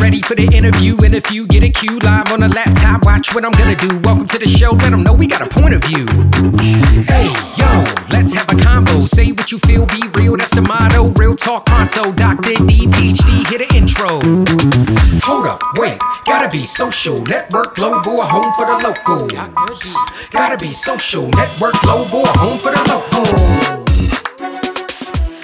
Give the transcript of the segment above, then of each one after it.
Ready for the interview, in a few, get a cue live on a laptop. Watch what I'm gonna do. Welcome to the show, let them know we got a point of view. Hey, yo, let's have a combo. Say what you feel, be real, that's the motto. Real talk pronto. Dr. D, PhD, hit an intro. Hold up, wait, gotta be social. Network global, a home for the local. Gotta be social. Network global, a home for the local.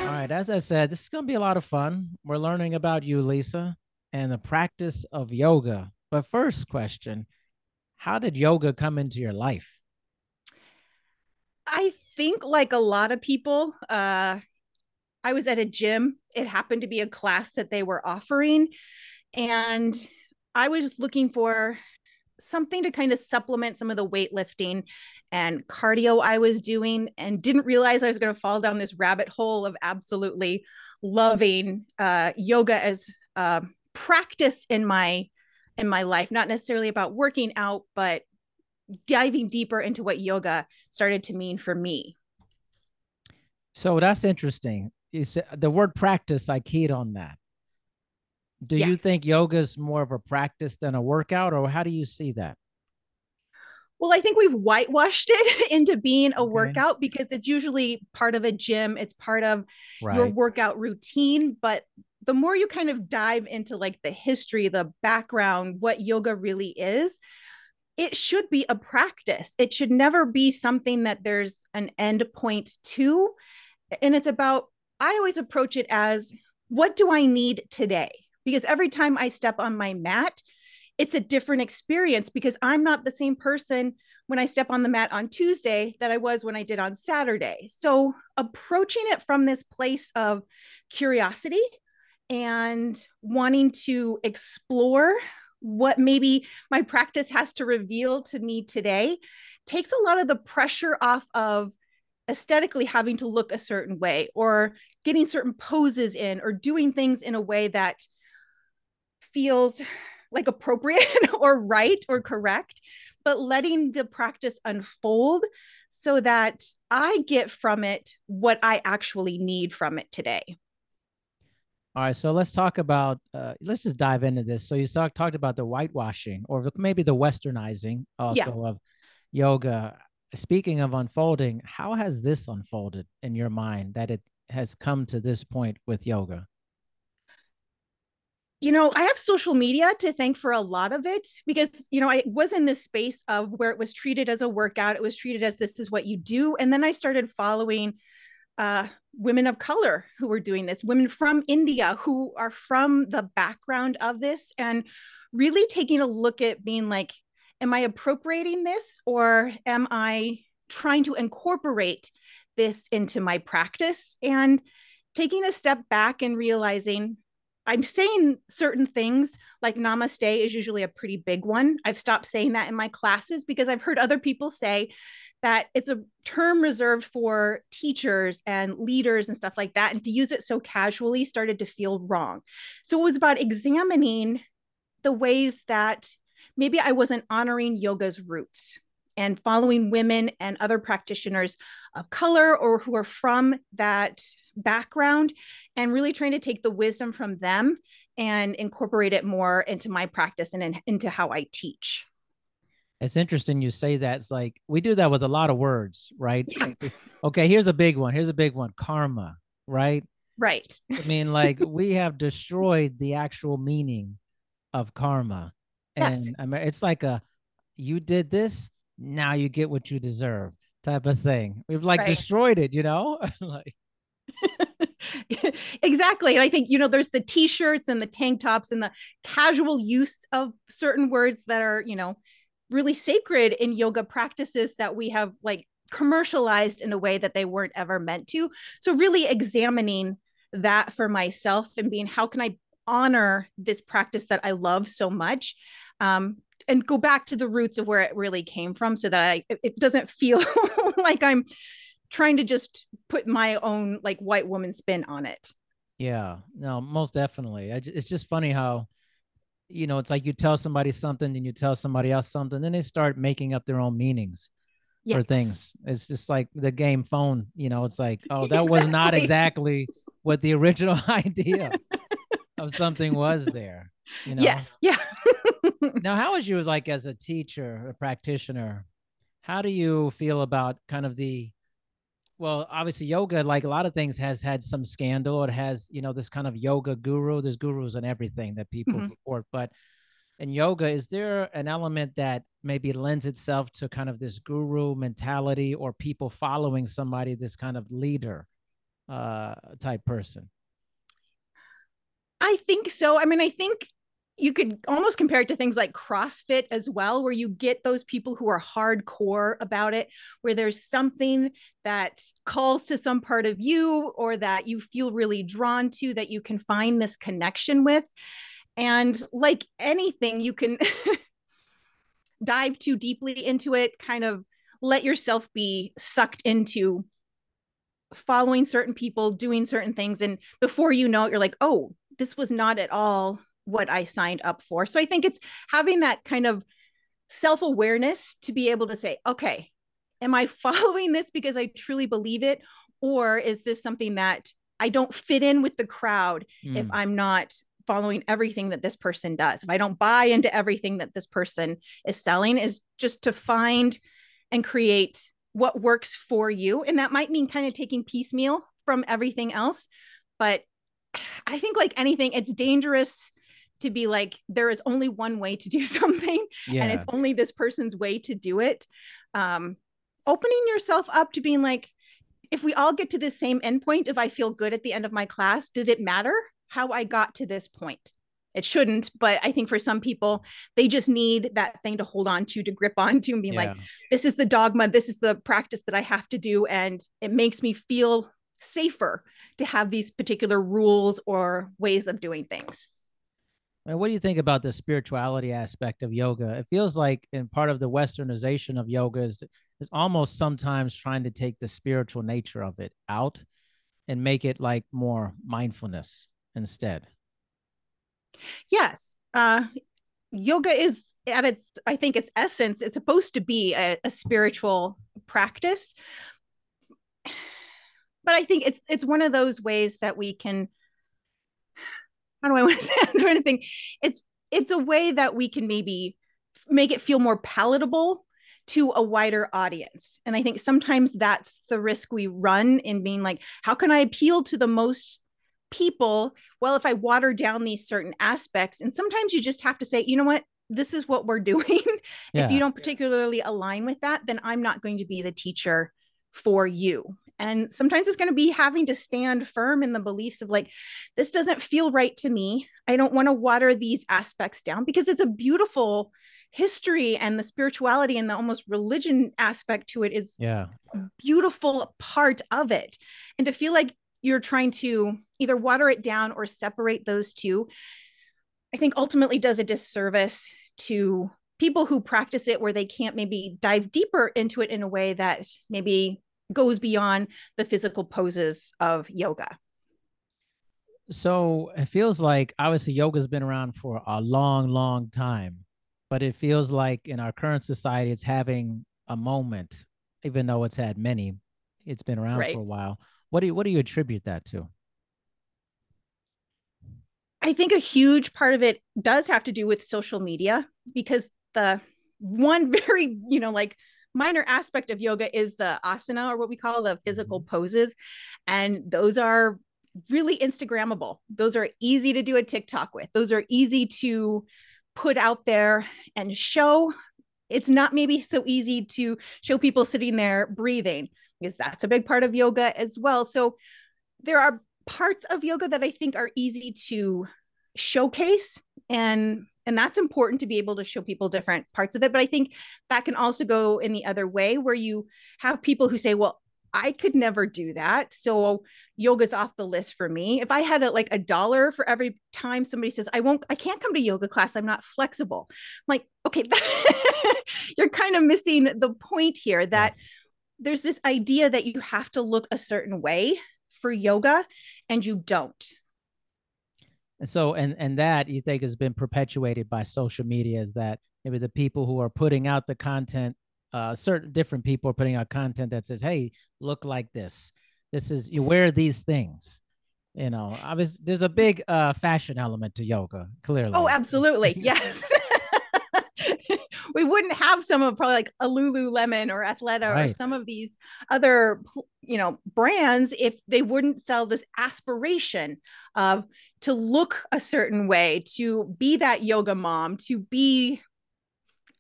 All right, as I said, this is going to be a lot of fun. We're learning about you, Lisa, and the practice of yoga. But first question How did yoga come into your life? I think, like a lot of people, uh, I was at a gym. It happened to be a class that they were offering. And I was looking for something to kind of supplement some of the weightlifting and cardio I was doing and didn't realize I was going to fall down this rabbit hole of absolutely loving uh, yoga as a practice in my in my life not necessarily about working out but diving deeper into what yoga started to mean for me so that's interesting said the word practice i keyed on that do yeah. you think yoga is more of a practice than a workout, or how do you see that? Well, I think we've whitewashed it into being a okay. workout because it's usually part of a gym, it's part of right. your workout routine. But the more you kind of dive into like the history, the background, what yoga really is, it should be a practice. It should never be something that there's an end point to. And it's about, I always approach it as what do I need today? because every time I step on my mat, it's a different experience because I'm not the same person when I step on the mat on Tuesday that I was when I did on Saturday. So, approaching it from this place of curiosity and wanting to explore what maybe my practice has to reveal to me today takes a lot of the pressure off of aesthetically having to look a certain way or getting certain poses in or doing things in a way that feels like appropriate or right or correct, but letting the practice unfold so that I get from it what I actually need from it today. All right, so let's talk about. Uh, let's just dive into this. So you talk, talked about the whitewashing, or maybe the westernizing, also yeah. of yoga. Speaking of unfolding, how has this unfolded in your mind that it has come to this point with yoga? you know, I have social media to thank for a lot of it because, you know, I was in this space of where it was treated as a workout. It was treated as this is what you do. And then I started following uh, women of color who were doing this, women from India who are from the background of this, and really taking a look at being like, am I appropriating this or am I trying to incorporate this into my practice? And taking a step back and realizing I'm saying certain things like namaste is usually a pretty big one. I've stopped saying that in my classes because I've heard other people say that it's a term reserved for teachers and leaders and stuff like that. And to use it so casually started to feel wrong. So it was about examining the ways that maybe I wasn't honoring yoga's roots and following women and other practitioners of color or who are from that background and really trying to take the wisdom from them and incorporate it more into my practice and in, into how I teach. It's interesting you say that. It's like we do that with a lot of words, right? Yeah. Okay, here's a big one. Here's a big one karma, right? Right. I mean, like we have destroyed the actual meaning of karma. And yes. I mean, it's like a you did this, now you get what you deserve type of thing. We've like right. destroyed it, you know? like exactly. And I think, you know, there's the t-shirts and the tank tops and the casual use of certain words that are, you know, really sacred in yoga practices that we have like commercialized in a way that they weren't ever meant to. So really examining that for myself and being how can I honor this practice that I love so much um, and go back to the roots of where it really came from so that I it doesn't feel like I'm trying to just put my own like white woman spin on it. Yeah, no, most definitely. it's just funny how you know, it's like you tell somebody something and you tell somebody else something, then they start making up their own meanings yes. for things. It's just like the game phone, you know, it's like, oh, that exactly. was not exactly what the original idea of something was there. You know? Yes. Yeah. now, how was you like as a teacher, a practitioner? How do you feel about kind of the well, obviously yoga, like a lot of things, has had some scandal. It has, you know, this kind of yoga guru. There's gurus and everything that people mm-hmm. report. But in yoga, is there an element that maybe lends itself to kind of this guru mentality or people following somebody, this kind of leader uh, type person? I think so. I mean, I think you could almost compare it to things like CrossFit as well, where you get those people who are hardcore about it, where there's something that calls to some part of you or that you feel really drawn to that you can find this connection with. And like anything, you can dive too deeply into it, kind of let yourself be sucked into following certain people, doing certain things. And before you know it, you're like, oh, this was not at all what I signed up for. So I think it's having that kind of self awareness to be able to say, okay, am I following this because I truly believe it? Or is this something that I don't fit in with the crowd mm. if hmm. I'm not following everything that this person does? If I don't buy into everything that this person is selling, is just to find and create what works for you. And that might mean kind of taking piecemeal from everything else. But I think, like anything, it's dangerous to be like there is only one way to do something yeah. and it's only this person's way to do it um opening yourself up to being like if we all get to the same endpoint if i feel good at the end of my class did it matter how i got to this point it shouldn't but i think for some people they just need that thing to hold on to to grip onto and be yeah. like this is the dogma this is the practice that i have to do and it makes me feel safer to have these particular rules or ways of doing things and what do you think about the spirituality aspect of yoga? It feels like in part of the westernization of yoga is, is almost sometimes trying to take the spiritual nature of it out and make it like more mindfulness instead. Yes. Uh yoga is at its i think its essence it's supposed to be a, a spiritual practice but i think it's it's one of those ways that we can how do I want to say? I'm trying to think. It's it's a way that we can maybe make it feel more palatable to a wider audience. And I think sometimes that's the risk we run in being like, how can I appeal to the most people? Well, if I water down these certain aspects, and sometimes you just have to say, you know what? This is what we're doing. Yeah. If you don't particularly align with that, then I'm not going to be the teacher for you. And sometimes it's going to be having to stand firm in the beliefs of like, this doesn't feel right to me. I don't want to water these aspects down because it's a beautiful history and the spirituality and the almost religion aspect to it is yeah beautiful part of it and to feel like you're trying to either water it down or separate those two i think ultimately does a disservice to people who practice it where they can't maybe dive deeper into it in a way that maybe goes beyond the physical poses of yoga. So it feels like obviously yoga's been around for a long, long time, but it feels like in our current society, it's having a moment, even though it's had many. It's been around right. for a while. What do you what do you attribute that to? I think a huge part of it does have to do with social media because the one very, you know, like minor aspect of yoga is the asana or what we call the physical mm-hmm. poses. And those are really Instagrammable. Those are easy to do a TikTok with. Those are easy to put out there and show. It's not maybe so easy to show people sitting there breathing because that's a big part of yoga as well. So there are parts of yoga that I think are easy to showcase and and that's important to be able to show people different parts of it but i think that can also go in the other way where you have people who say well i could never do that so yoga's off the list for me. If i had a, like a dollar for every time somebody says i won't i can't come to yoga class i'm not flexible I'm like okay you're kind of missing the point here that there's this idea that you have to look a certain way for yoga and you don't and so, and and that you think has been perpetuated by social media is that maybe the people who are putting out the content, uh, certain different people are putting out content that says, "Hey, look like this. This is you wear these things." you know, I was there's a big uh fashion element to yoga, clearly. Oh, absolutely. yes. We wouldn't have some of probably like a Lululemon or Athleta right. or some of these other you know brands if they wouldn't sell this aspiration of to look a certain way, to be that yoga mom, to be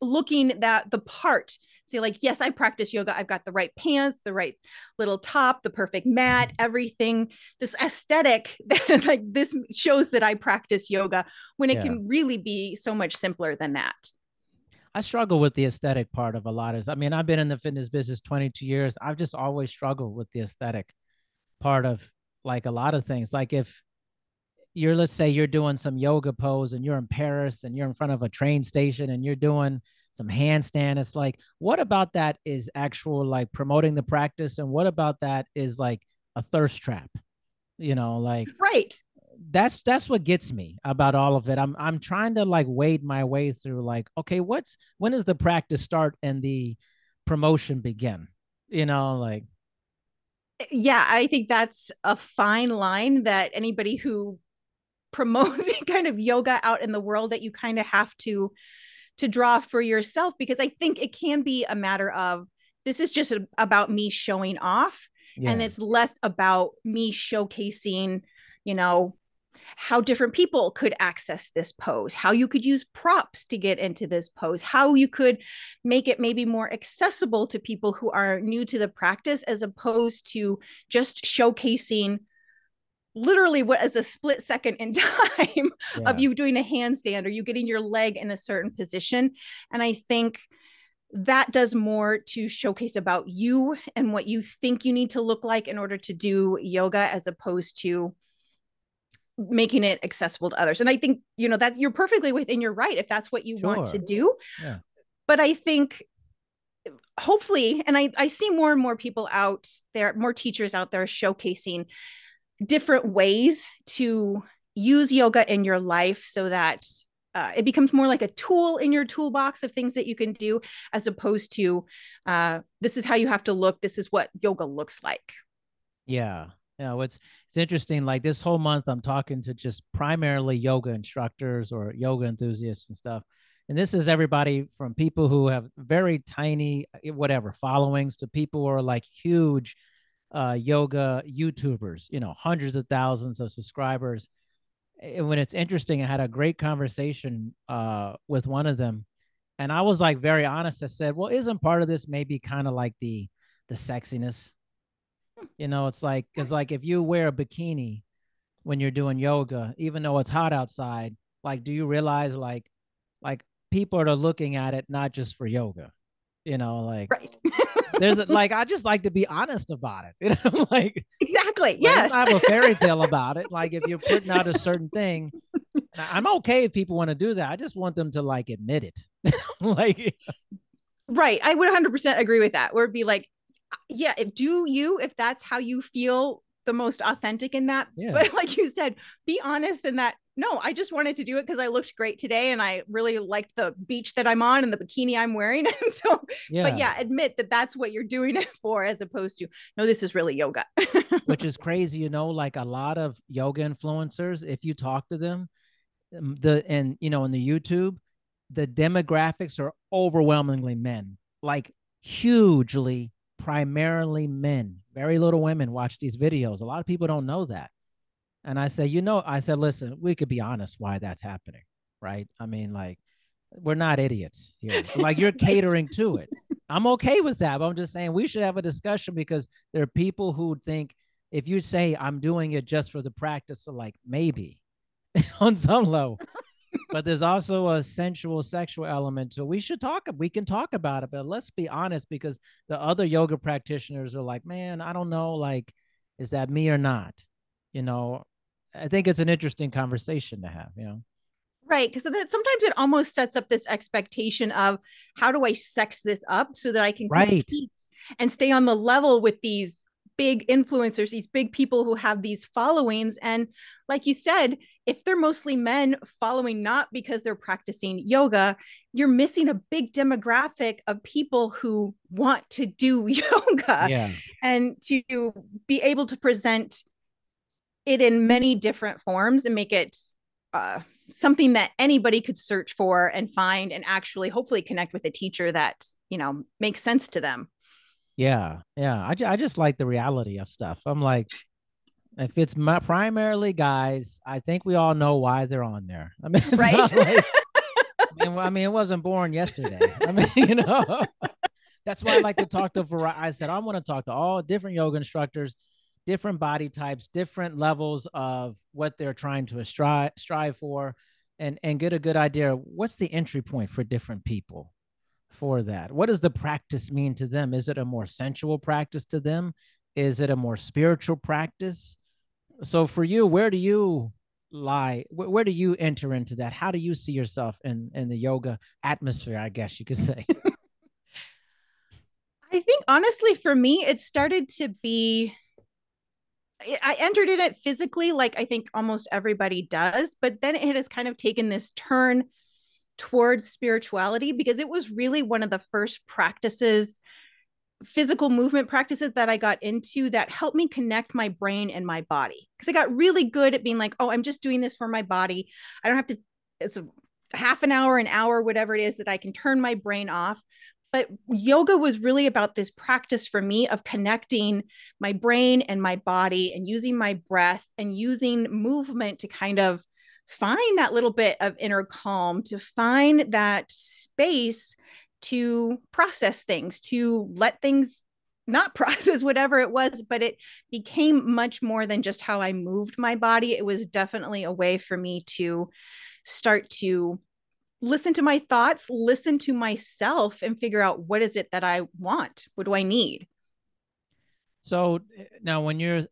looking that the part. Say like yes i practice yoga. I've got the right pants the right little top the perfect mat mm-hmm. everything. This aesthetic that is like this shows that i practice yoga when it yeah. can really be so much simpler than that I struggle with the aesthetic part of a lot of. I mean, I've been in the fitness business 22 years. I've just always struggled with the aesthetic part of like a lot of things. Like if you're, let's say you're doing some yoga pose and you're in Paris and you're in front of a train station and you're doing some handstand. It's like, what about that is actual like promoting the practice? And what about that is like a thirst trap? You know, like, right that's that's what gets me about all of it. I'm I'm trying to like wade my way through like, okay, what's when does the practice start and the promotion begin? You know, like eh, yeah, I think that's a fine line that anybody who promotes kind of yoga out in the world that you kind of have to to draw for yourself because I think it can be a matter of this is just about me showing off yeah. and it's less about me showcasing you know how different people could access this pose, how you could use props to get into this pose, how you could make it maybe more accessible to people who are new to the practice, as opposed to just showcasing literally what is a split second in time yeah. of you doing a handstand or you getting your leg in a certain position. And I think that does more to showcase about you and what you think you need to look like in order to do yoga as opposed to making it accessible to others. And I think, you know, that you're perfectly within your right if that's what you sure. want to do. Yeah. But I think hopefully, and I, I see more and more people out there, more teachers out there showcasing different ways to use yoga in your life so that uh, it becomes more like a tool in your toolbox of things that you can do as opposed to uh, this is how you have to look this is what yoga looks like yeah you know it's it's interesting like this whole month i'm talking to just primarily yoga instructors or yoga enthusiasts and stuff. And this is everybody from people who have very tiny eh, whatever followings to people who are like huge uh, yoga youtubers you know hundreds of thousands of subscribers. And when it's interesting i had a great conversation uh, with one of them. And i was like very honest. I said well isn't part of this maybe kind of like the the sexiness you know, it's like because like if you wear a bikini when you're doing yoga, even though it's hot outside, like do you realize like like people are looking at it not just for yoga, you know, like right. there's a, like I just like to be honest about it, you know, like exactly, yes. I have a fairy tale about it. Like if you're putting out a certain thing, I'm okay if people want to do that. I just want them to like admit it, like. Right. I would 100% agree with that. Where it'd be like, yeah if do you if that's how you feel the most authentic in that yeah. but like you said be honest in that no i just wanted to do it because i looked great today and i really liked the beach that i'm on and the bikini i'm wearing and so yeah. but yeah admit that that's what you're doing it for as opposed to no this is really yoga which is crazy you know like a lot of yoga influencers if you talk to them um, the and you know in the youtube the demographics are overwhelmingly men like hugely primarily men. Very little women watch these videos. A lot of people don't know that. And I said, you know, I said, listen, we could be honest why that's happening, right? I mean, like, we're not idiots here. Like, you're catering to it. I'm okay with that. But I'm just saying we should have a discussion because there are people who think if you say I'm doing it just for the practice, so like maybe on some level, but there's also a sensual sexual element to it. We should talk we can talk about it, but let's be honest because the other yoga practitioners are like, "Man, I don't know like is that me or not?" You know, I think it's an interesting conversation to have, you know. Right, because that sometimes it almost sets up this expectation of how do I sex this up so that I can right. compete and stay on the level with these big influencers, these big people who have these followings. And like you said, if they're mostly men following not because they're practicing yoga, you're missing a big demographic of people who want to do yoga yeah. and to be able to present it in many different forms and make it uh, something that anybody could search for and find and actually hopefully connect with a teacher that you know makes sense to them. Yeah yeah. I, I just like the reality of stuff. I'm like if it's my primarily guys i think we all know why they're on there i mean right like, I, mean, I mean it wasn't born yesterday i mean you know that's why i like to talk to i said i want to talk to all different yoga instructors different body types, different levels of what they're trying to strive strive for, and and get a good idea. What's the entry point for different people for that? What does the practice mean to them? Is it a more sensual practice to them? Is it a more spiritual practice? So for you, where do you lie? Where, where do you enter into that? How do you see yourself in in the yoga atmosphere? I guess you could say. I think honestly, for me, it started to be I entered in it physically, like I think almost everybody does, but then it has kind of taken this turn towards spirituality because it was really one of the first practices, physical movement practices that I got into that helped me connect my brain and my body. Because I got really good at being like, oh, I'm just doing this for my body. I don't have to, it's a half an hour, an hour, whatever it is that I can turn my brain off but yoga was really about this practice for me of connecting my brain and my body and using my breath and using movement to kind of find that little bit of inner calm, to find that space to process things, to let things not process whatever it was, but it became much more than just how I moved my body. It was definitely a way for me to start to listen to my thoughts, listen to myself, and figure out what is it that I want? What do I need? So now, when you're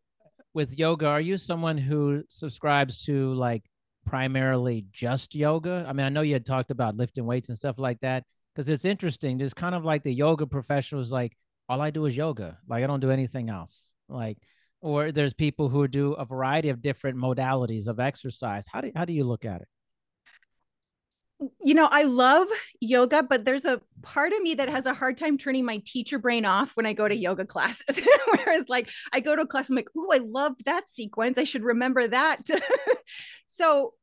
with yoga, are you someone who subscribes to like primarily just yoga? I mean, I know you had talked about lifting weights and stuff like that because it's interesting. There's kind of like the yoga professionals, like, all I do is yoga. Like, I don't do anything else. Like, or there's people who do a variety of different modalities of exercise. How do, how do you look at it? you know, I love yoga, but there's a part of me that has a hard time turning my teacher brain off when I go to yoga classes. Whereas, like, I go to a class, I'm like, oh, I love that sequence. I should remember that. so,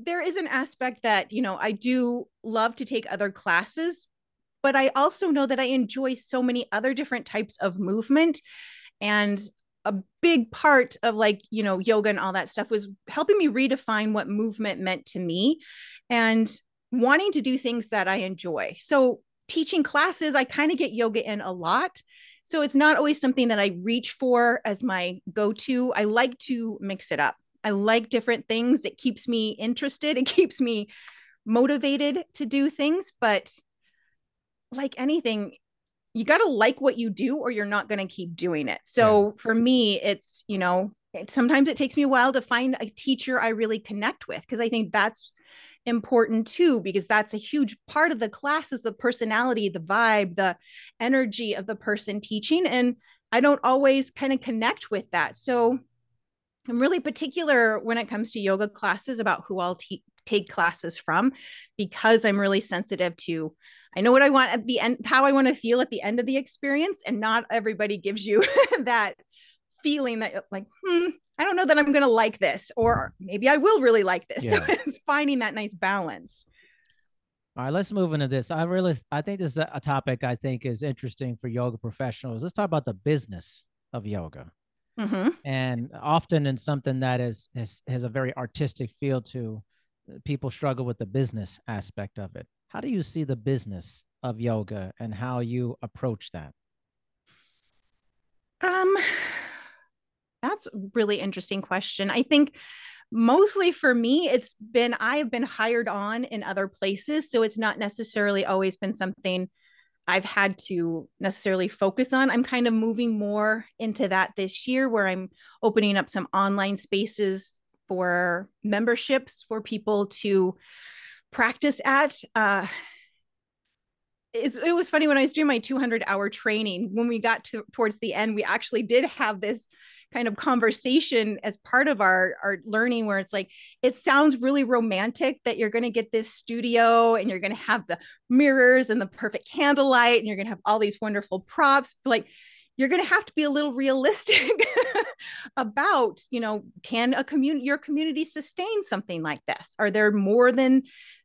there is an aspect that, you know, I do love to take other classes, but I also know that I enjoy so many other different types of movement. And a big part of like, you know, yoga and all that stuff was helping me redefine what movement meant to me. And wanting to do things that I enjoy. So, teaching classes, I kind of get yoga in a lot. So, it's not always something that I reach for as my go to. I like to mix it up. I like different things. It keeps me interested, it keeps me motivated to do things. But like anything, you got to like what you do or you're not going to keep doing it. So, yeah. for me, it's, you know, it, sometimes it takes me a while to find a teacher I really connect with because I think that's important too because that's a huge part of the class is the personality the vibe the energy of the person teaching and i don't always kind of connect with that so i'm really particular when it comes to yoga classes about who i'll te- take classes from because i'm really sensitive to i know what i want at the end how i want to feel at the end of the experience and not everybody gives you that feeling that like hmm I don't know that I'm going to like this, or maybe I will really like this. Yeah. So it's finding that nice balance. All right, let's move into this. I really, I think this is a topic I think is interesting for yoga professionals. Let's talk about the business of yoga, mm-hmm. and often in something that is has, has a very artistic feel to, uh, people struggle with the business aspect of it. How do you see the business of yoga and how you approach that? Um, that's a really interesting question. I think mostly for me, it's been I have been hired on in other places. So it's not necessarily always been something I've had to necessarily focus on. I'm kind of moving more into that this year where I'm opening up some online spaces for memberships for people to practice at. Uh, it was funny when I was doing my 200 hour training. When we got to, towards the end, we actually did have this kind of conversation as part of our our learning where it's like it sounds really romantic that you're going to get this studio and you're going to have the mirrors and the perfect candlelight and you're going to have all these wonderful props. Like you're going to have to be a little realistic about you know can a community your community sustain something like this? Are there more than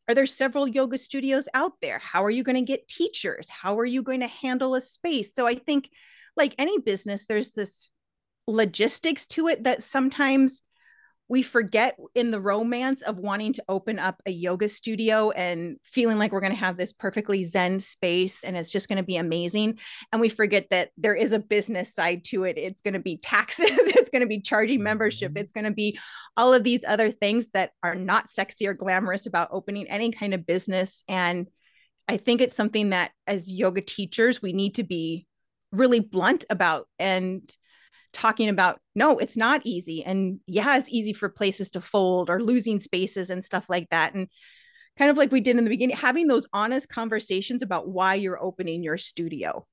are there several yoga studios out there? How are you going to get teachers? How are you going to handle a space? So i think like any business there's this logistics to it that sometimes we forget in the romance of wanting to open up a yoga studio and feeling like we're going to have this perfectly zen space and it's just going to be amazing. And we forget that there is a business side to it. It's going to be taxes it's going to be charging membership mm-hmm. it's going to be all of these other things that are not sexy or glamorous about opening any kind of business. And i think it's something that as yoga teachers we need to be really blunt about and talking about no it's not easy. And yeah it's easy for places to fold or losing spaces and stuff like that. And kind of like we did in the beginning having those honest conversations about why you're opening your studio.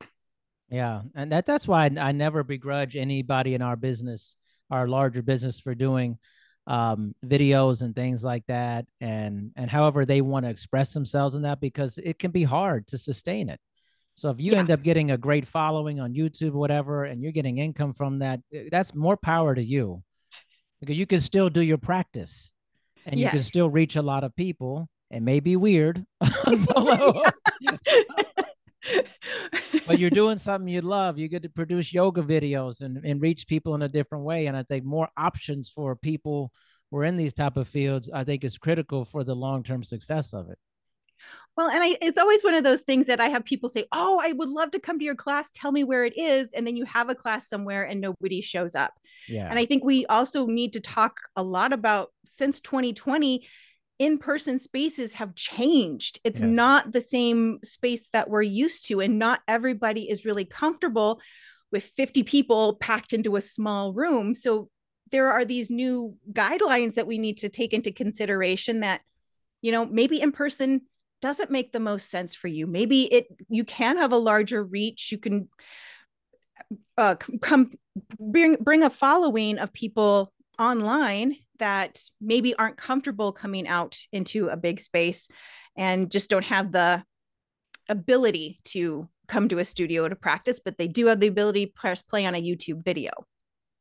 Yeah and that that's why I, never begrudge anybody in our business our larger business for doing um, videos and things like that and and however they want to express themselves in that because it can be hard to sustain it so if you yeah. end up getting a great following on YouTube or whatever, and you're getting income from that, eh, that's more power to you because you can still do your practice and yes. you can still reach a lot of people. It may be weird, but you're doing something you love. You get to produce yoga videos and, and reach people in a different way. And I think more options for people who are in these type of fields, I think is critical for the long-term success of it. Well, and I, it's always one of those things that I have people say, Oh, I would love to come to your class. Tell me where it is. And then you have a class somewhere and nobody shows up. Yeah. And I think we also need to talk a lot about since 2020, in person spaces have changed. It's yes. not the same space that we're used to. And not everybody is really comfortable with 50 people packed into a small room. So there are these new guidelines that we need to take into consideration that, you know, maybe in person doesn't make the most sense for you. Maybe it you can have a larger reach. You can uh, come bring bring a following of people online that maybe aren't comfortable coming out into a big space and just don't have the ability to come to a studio to practice but they do have the ability to press play on a youtube video.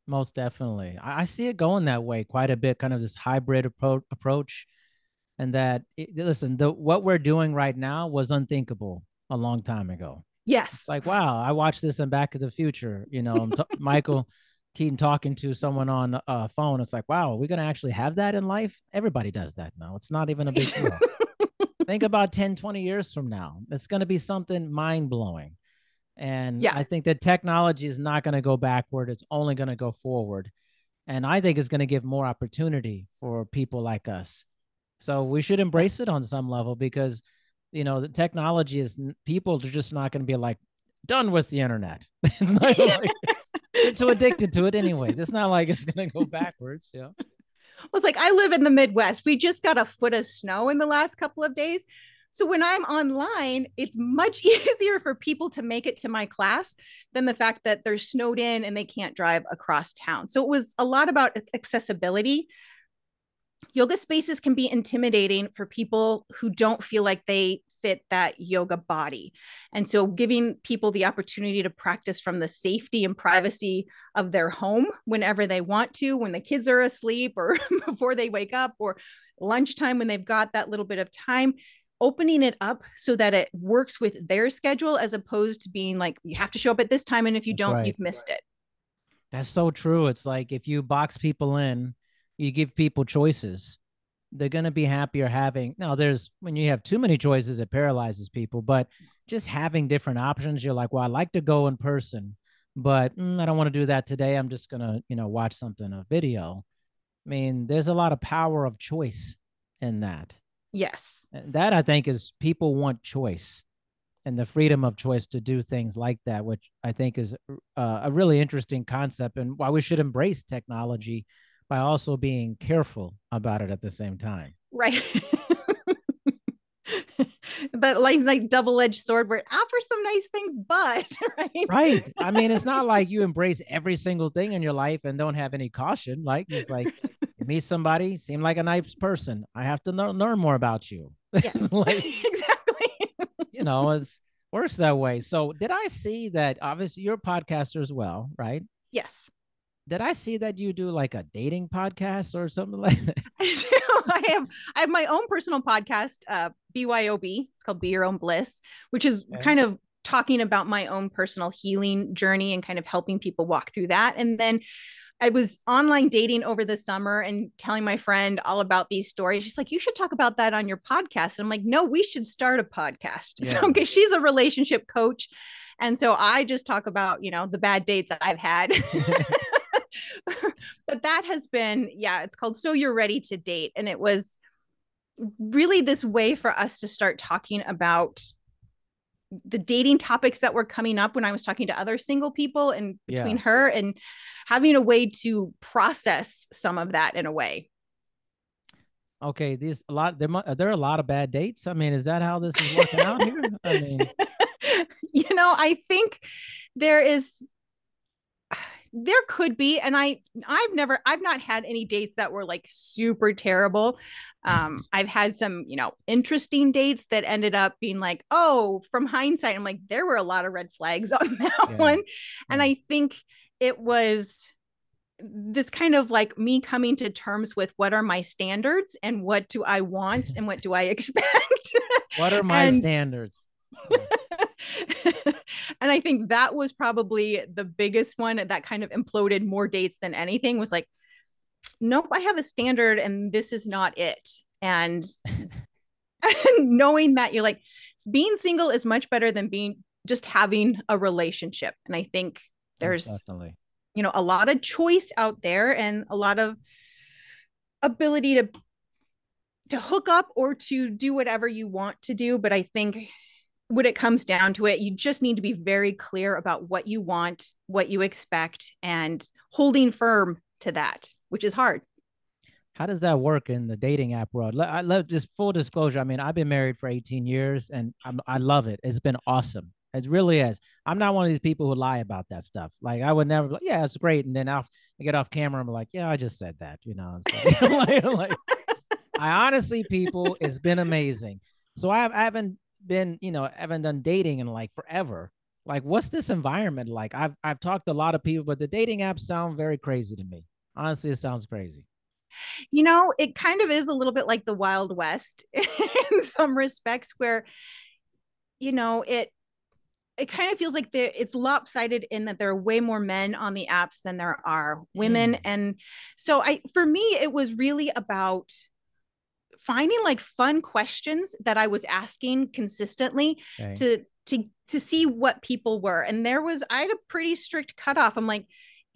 Most definitely. I, see it going that way quite a bit kind of this hybrid appro- approach and that it, listen, the what we're doing right now was unthinkable a long time ago. Yes. It's like, wow, I watched this in Back to the Future, you know, t- Michael Keaton talking to someone on a phone. It's like, wow, we're going to actually have that in life? Everybody does that now. It's not even a big deal. Think about 10, 20 years from now. It's going to be something mind blowing. And yeah. I think that technology is not going to go backward. It's only going to go forward. And I think it's going to give more opportunity for people like us so we should embrace it on some level because, you know, the technology is people are just not going to be like done with the internet. it's not like they're too addicted to it anyways. It's not like it's going to go backwards. Yeah. Well, it's like I live in the Midwest. We just got a foot of snow in the last couple of days. So when I'm online, it's much easier for people to make it to my class than the fact that they're snowed in and they can't drive across town. So it was a lot about accessibility yoga spaces can be intimidating for people who don't feel like they fit that yoga body. And so giving people the opportunity to practice from the safety and privacy of their home whenever they want to, when the kids are asleep or before they wake up or lunchtime when they've got that little bit of time opening it up so that it works with their schedule as opposed to being like you have to show up at this time and if you That's don't right. you've missed it that's so true it's like if you box people in you give people choices. They're going to be happier having now there's when you have too many choices it paralyzes people but just having different options you're like well i like to go in person but mm, i don't want to do that today. I'm just going to you know watch something a video. I mean there's a lot of power of choice in that. Yes. That i think is people want choice and the freedom of choice to do things like that which i think is uh, a really interesting concept and why we should embrace technology by also being careful about it at the same time. Right. but like like double-edged sword where it offers some nice things, but right. Right. I mean, it's not like you embrace every single thing in your life and don't have any caution. Like it's like meet somebody, seem like a nice person. I have to learn, learn more about you. Yes. like, exactly. you know, it's works that way. So did I see that obviously you're a podcaster as well, right? Yes. Did I see that you do like a dating podcast or something like that? I do. I have I have my own personal podcast, uh, BYOB. It's called Be Your Own Bliss, which is okay. kind of talking about my own personal healing journey and kind of helping people walk through that. And then I was online dating over the summer and telling my friend all about these stories. She's like, You should talk about that on your podcast. And I'm like, No, we should start a podcast. Yeah. So, because she's a relationship coach. And so I just talk about, you know, the bad dates that I've had. but that has been, yeah, it's called So You're Ready to Date. And it was really this way for us to start talking about the dating topics that were coming up when I was talking to other single people and between yeah. her and having a way to process some of that in a way. Okay, these a lot there are there a lot of bad dates. I mean, is that how this is working out here? I mean, you know, I think there is there could be and i i've never i've not had any dates that were like super terrible. Um i've had some you know interesting dates that ended up being like oh from hindsight i'm like there were a lot of red flags on that yeah. one. And i think it was this kind of like me coming to terms with what are my standards and what do i want and what do i expect. What are my and, standards and I think that was probably the biggest one that kind of imploded more dates than anything was like, nope, I have a standard and this is not it. And knowing that you're like, being single is much better than being just having a relationship. And I think oh, there's definitely, you know, a lot of choice out there and a lot of ability to to hook up or to do whatever you want to do but i think when it comes down to it, you just need to be very clear about what you want, what you expect, and holding firm to that, which is hard. How does that work in the dating app world? I love just full disclosure. I mean, I've been married for 18 years and I'm, I love it. It's been awesome. It really is. I'm not one of these people who lie about that stuff. Like I would never, yeah, it's great. And then I'll I get off camera. I'm like, yeah, I just said that, you know. So, like, like, I honestly, people, it's been amazing. So I, I haven't been, you know, haven't done dating in like forever. Like, what's this environment like? I've I've talked to a lot of people, but the dating apps sound very crazy to me. Honestly, it sounds crazy. You know, it kind of is a little bit like the Wild West in some respects, where, you know, it it kind of feels like it's lopsided in that there are way more men on the apps than there are women mm. and so i for me it was really about finding like fun questions that I was asking consistently to to to see what people were. And there was I had a pretty strict cutoff. I'm like,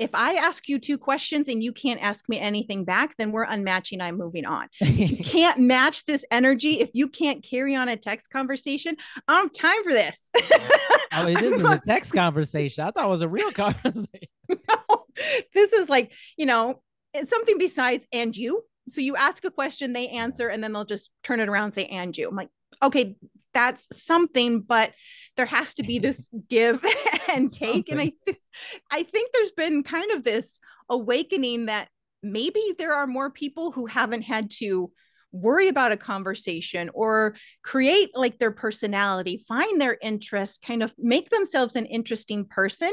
if I ask you two questions and you can't ask me anything back, then we're unmatching. I'm moving on. you can't match this energy, if you can't carry on a text conversation, I don't have time for this. oh, it is a text conversation. I thought it was a real conversation. no, this is like, you know, something besides and you so you ask a question, they answer, and then they'll just turn it around and say, and you. I'm like, okay, that's something, but there has to be this give and take. Something. And I, th- I think there's been kind of this awakening that maybe there are more people who haven't had to worry about a conversation or create like their personality, find their interest, kind of make themselves an interesting person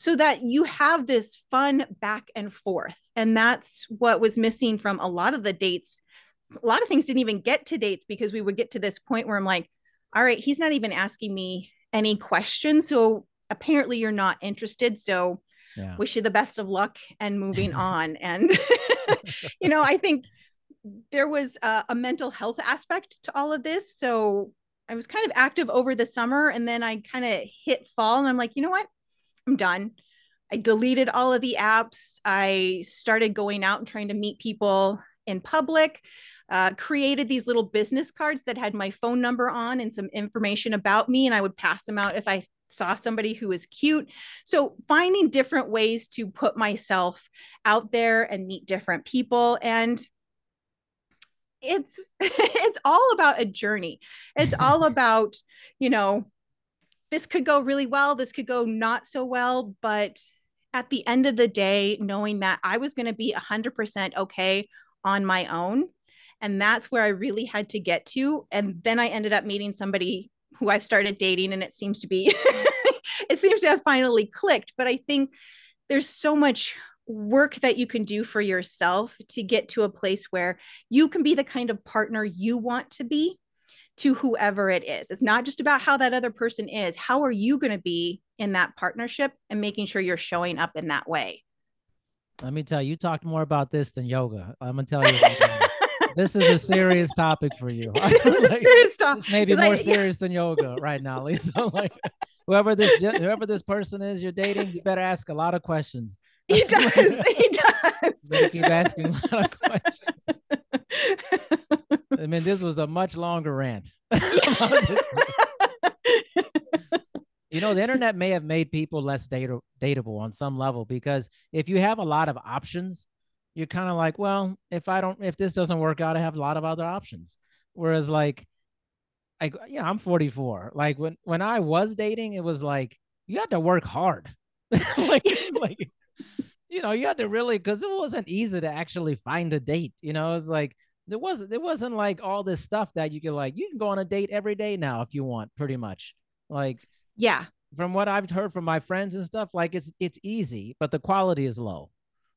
so that you have this fun back and forth. And that's what was missing from a lot of the dates. A lot of things didn't even get to dates because we would get to this point where I'm like, all right, he's not even asking me any questions. So apparently you're not interested. So yeah. wish you the best of luck and moving on. And, you know, I think there was a, a mental health aspect to all of this. So I was kind of active over the summer and then I kind of hit fall and I'm like, you know what? I'm done. I deleted all of the apps. I started going out and trying to meet people in public. Uh, created these little business cards that had my phone number on and some information about me, and I would pass them out if I saw somebody who was cute. So finding different ways to put myself out there and meet different people and it's it's all about a journey. It's all about, you know, this could go really well, this could go not so well, but at the end of the day, knowing that I was going to be 100% okay on my own. And that's where I really had to get to. And then I ended up meeting somebody who I've started dating and it seems to be it seems to have finally clicked, but I think there's so much work that you can do for yourself to get to a place where you can be the kind of partner you want to be to whoever it is. It's not just about how that other person is. How are you going to be in that partnership and making sure you're showing up in that way? Let me tell you, you talked more about this than yoga. I'm going to tell you. this is a serious topic for you. It's like, serious topic. Maybe more I, serious yeah. than yoga right now, Lisa. like whoever this whoever this person is you're dating, you better ask a lot of questions. He does. he does. They keep asking a lot of questions. I mean, this was a much longer rant. you know, the internet may have made people less data- dateable on some level because if you have a lot of options, you're kind of like, well, if I don't, if this doesn't work out, I have a lot of other options. Whereas, like, like, yeah, I'm 44. Like when when I was dating, it was like you had to work hard. like, like, you know, you had to really because it wasn't easy to actually find a date. You know, it's like there wasn't there wasn't like all this stuff that you could like you can go on a date every day now if you want, pretty much. Like, yeah. From what I've heard from my friends and stuff, like it's it's easy, but the quality is low.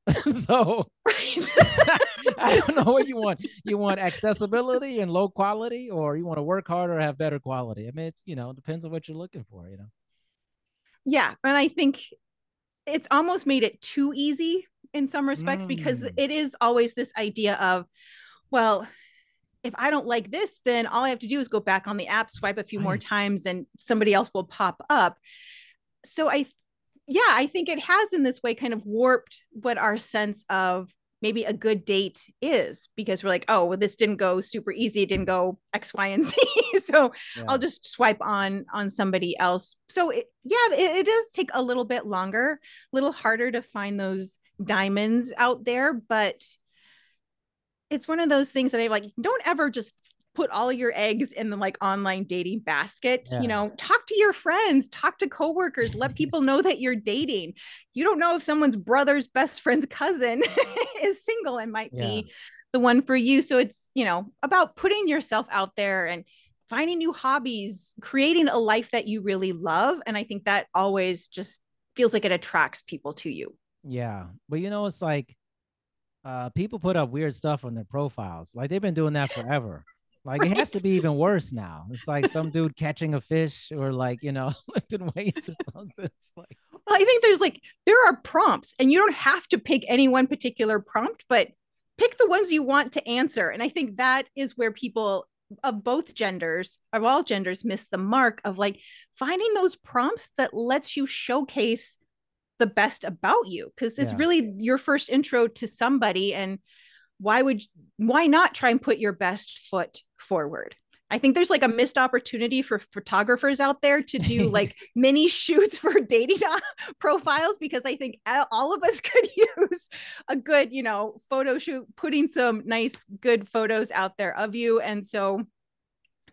so I don't know what you want. You want accessibility and low quality, or you want to work harder have better quality. I mean, it's you know, it depends on what you're looking for, you know. Yeah, and I think it's almost made it too easy in some respects mm. because it is always this idea of, well, if I don't like this, then all I have to do is go back on the app, swipe a few right. more times, and somebody else will pop up. So I yeah, I think it has in this way kind of warped what our sense of maybe a good date is because we're like, oh, well, this didn't go super easy, it didn't go X, Y, and Z. so yeah. I'll just swipe on on somebody else. So it, yeah, it, it does take a little bit longer, a little harder to find those diamonds out there, but it's one of those things that I like. Don't ever just put all your eggs in the like online dating basket yeah. you know talk to your friends talk to coworkers let people know that you're dating you don't know if someone's brother's best friend's cousin is single and might yeah. be the one for you so it's you know about putting yourself out there and finding new hobbies creating a life that you really love and i think that always just feels like it attracts people to you yeah but you know it's like uh people put up weird stuff on their profiles like they've been doing that forever like right. it has to be even worse now. It's like some dude catching a fish or like, you know, lifting weights or something. It's like well, I think there's like there are prompts and you don't have to pick any one particular prompt, but pick the ones you want to answer. And I think that is where people of both genders, of all genders, miss the mark of like finding those prompts that lets you showcase the best about you because it's yeah. really your first intro to somebody and why would why not try and put your best foot forward I think there's like a missed opportunity for photographers out there to do like mini shoots for dating profiles because I think all of us could use a good, you know, photo shoot, putting some nice, good photos out there of you. And so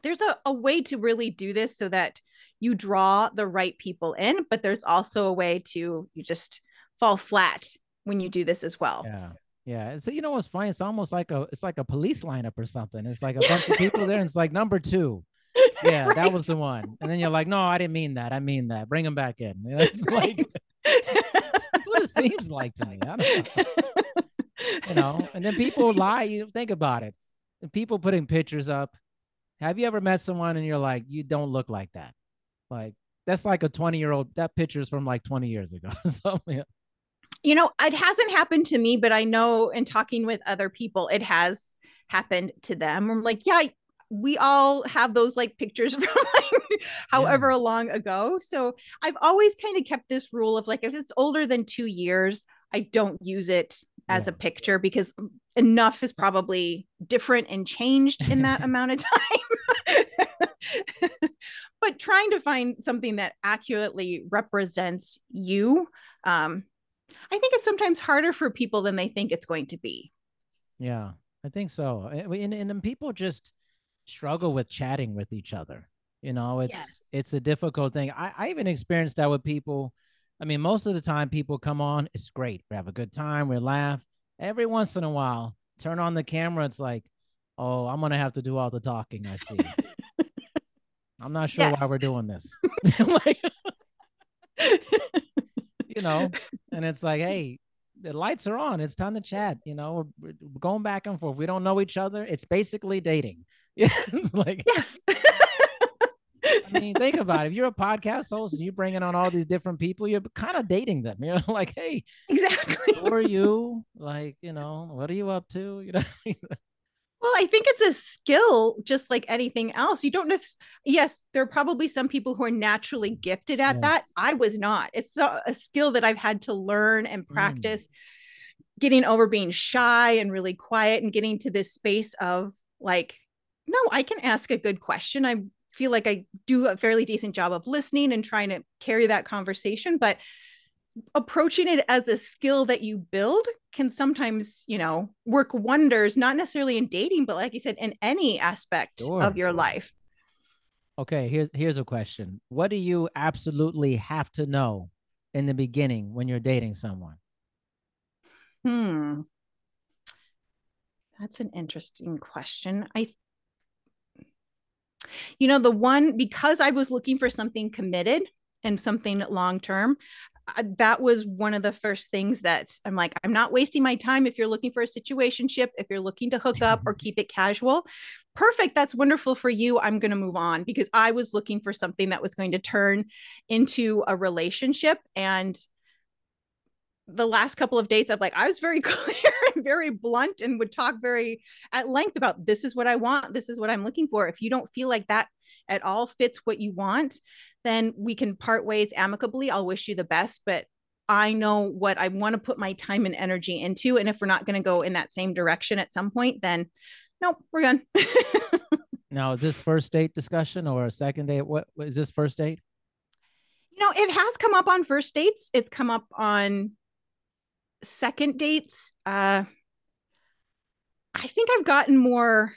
there's a, a way to really do this so that you draw the right people in, but there's also a way to you just fall flat when you do this as well. Yeah. Yeah. So you know what's funny? It's almost like a it's like a police lineup or something. It's like a bunch of people there, and it's like number two. Yeah, right. that was the one. And then you're like, no, I didn't mean that. I mean that. Bring him back in. It's right. like that's what it seems like to me. I don't know. you know, and then people lie. You think about it. People putting pictures up. Have you ever met someone and you're like, you don't look like that? Like that's like a 20 year old. That picture's from like 20 years ago. so yeah you know, it hasn't happened to me, but I know in talking with other people, it has happened to them. I'm like, yeah, we all have those like pictures from like however yeah. long ago. So I've always kind of kept this rule of like, if it's older than two years, I don't use it as yeah. a picture because enough is probably different and changed in that amount of time. but trying to find something that accurately represents you um, I think is sometimes harder for people than they think it's going to be. Yeah, I think so. And, and, and people just struggle with chatting with each other. You know, it's yes. it's a difficult thing. I, I even experienced that with people. I mean, most of the time people come on, it's great. We have a good time, we laugh. Every once in a while, turn on the camera, it's like, oh, I'm gonna have to do all the talking. I see. I'm not sure yes. why we're doing this. like, you know, and it's like, hey, the lights are on. It's time to chat. You know, we're, we're going back and forth. We don't know each other. It's basically dating. it's like yes. I mean, think about it. If you're a podcast host and you're bringing on all these different people, you're kind of dating them. You're like, hey, exactly. Who are you? Like, you know, what are you up to? You know. Well, I think it's a skill just like anything else. You don't necessarily, yes, there are probably some people who are naturally gifted at yes. that. I was not. It's a, a, skill that I've had to learn and mm. practice mm. getting over being shy and really quiet and getting to this space of like, no, I can ask a good question. I feel like I do a fairly decent job of listening and trying to carry that conversation. But approaching it as a skill that you build can sometimes, you know, work wonders, not necessarily in dating, but like you said, in any aspect sure. of your life. Okay, here's here's a question. What do you absolutely have to know in the beginning when you're dating someone? Hmm. That's an interesting question. I you know, the one because I was looking for something committed and something long term, that was one of the first things that I'm like, I'm not wasting my time. If you're looking for a situation ship, if you're looking to hook up or mm-hmm. keep it casual, perfect. That's wonderful for you. I'm going to move on because I was looking for something that was going to turn into a relationship. And the last couple of dates, I'm like, I was very clear and very blunt and would talk very at length about this is what I want. This is what I'm looking for. If you don't feel like that at all fits what you want, then we can part ways amicably. I'll wish you the best, but I know what I want to put my time and energy into. And if we're not going to go in that same direction at some point, then nope, we're done. now, is this first date discussion or a second date? What is this first date? You know, it has come up on first dates. It's come up on second dates. Uh, I think I've gotten more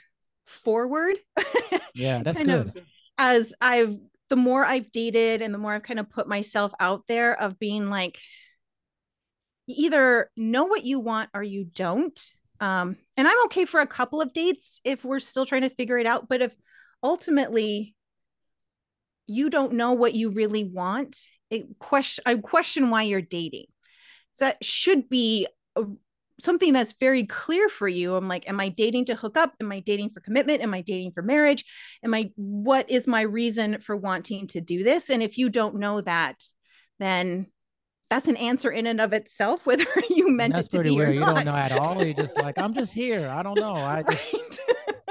forward. yeah, that's good. Of, as I've the more I've dated and the more I've kind of put myself out there of being like, either know what you want or you don't. Um, and I'm okay for a couple of dates if we're still trying to figure it out. But if ultimately you don't know what you really want, it question I question why you're dating. So that should be a, something that's very clear for you. I'm like am i dating to hook up? Am i dating for commitment? Am i dating for marriage? Am i what is my reason for wanting to do this? And if you don't know that then that's an answer in and of itself whether you meant it to be weird. or you don't know at all. You're just like i'm just here. I don't know. I just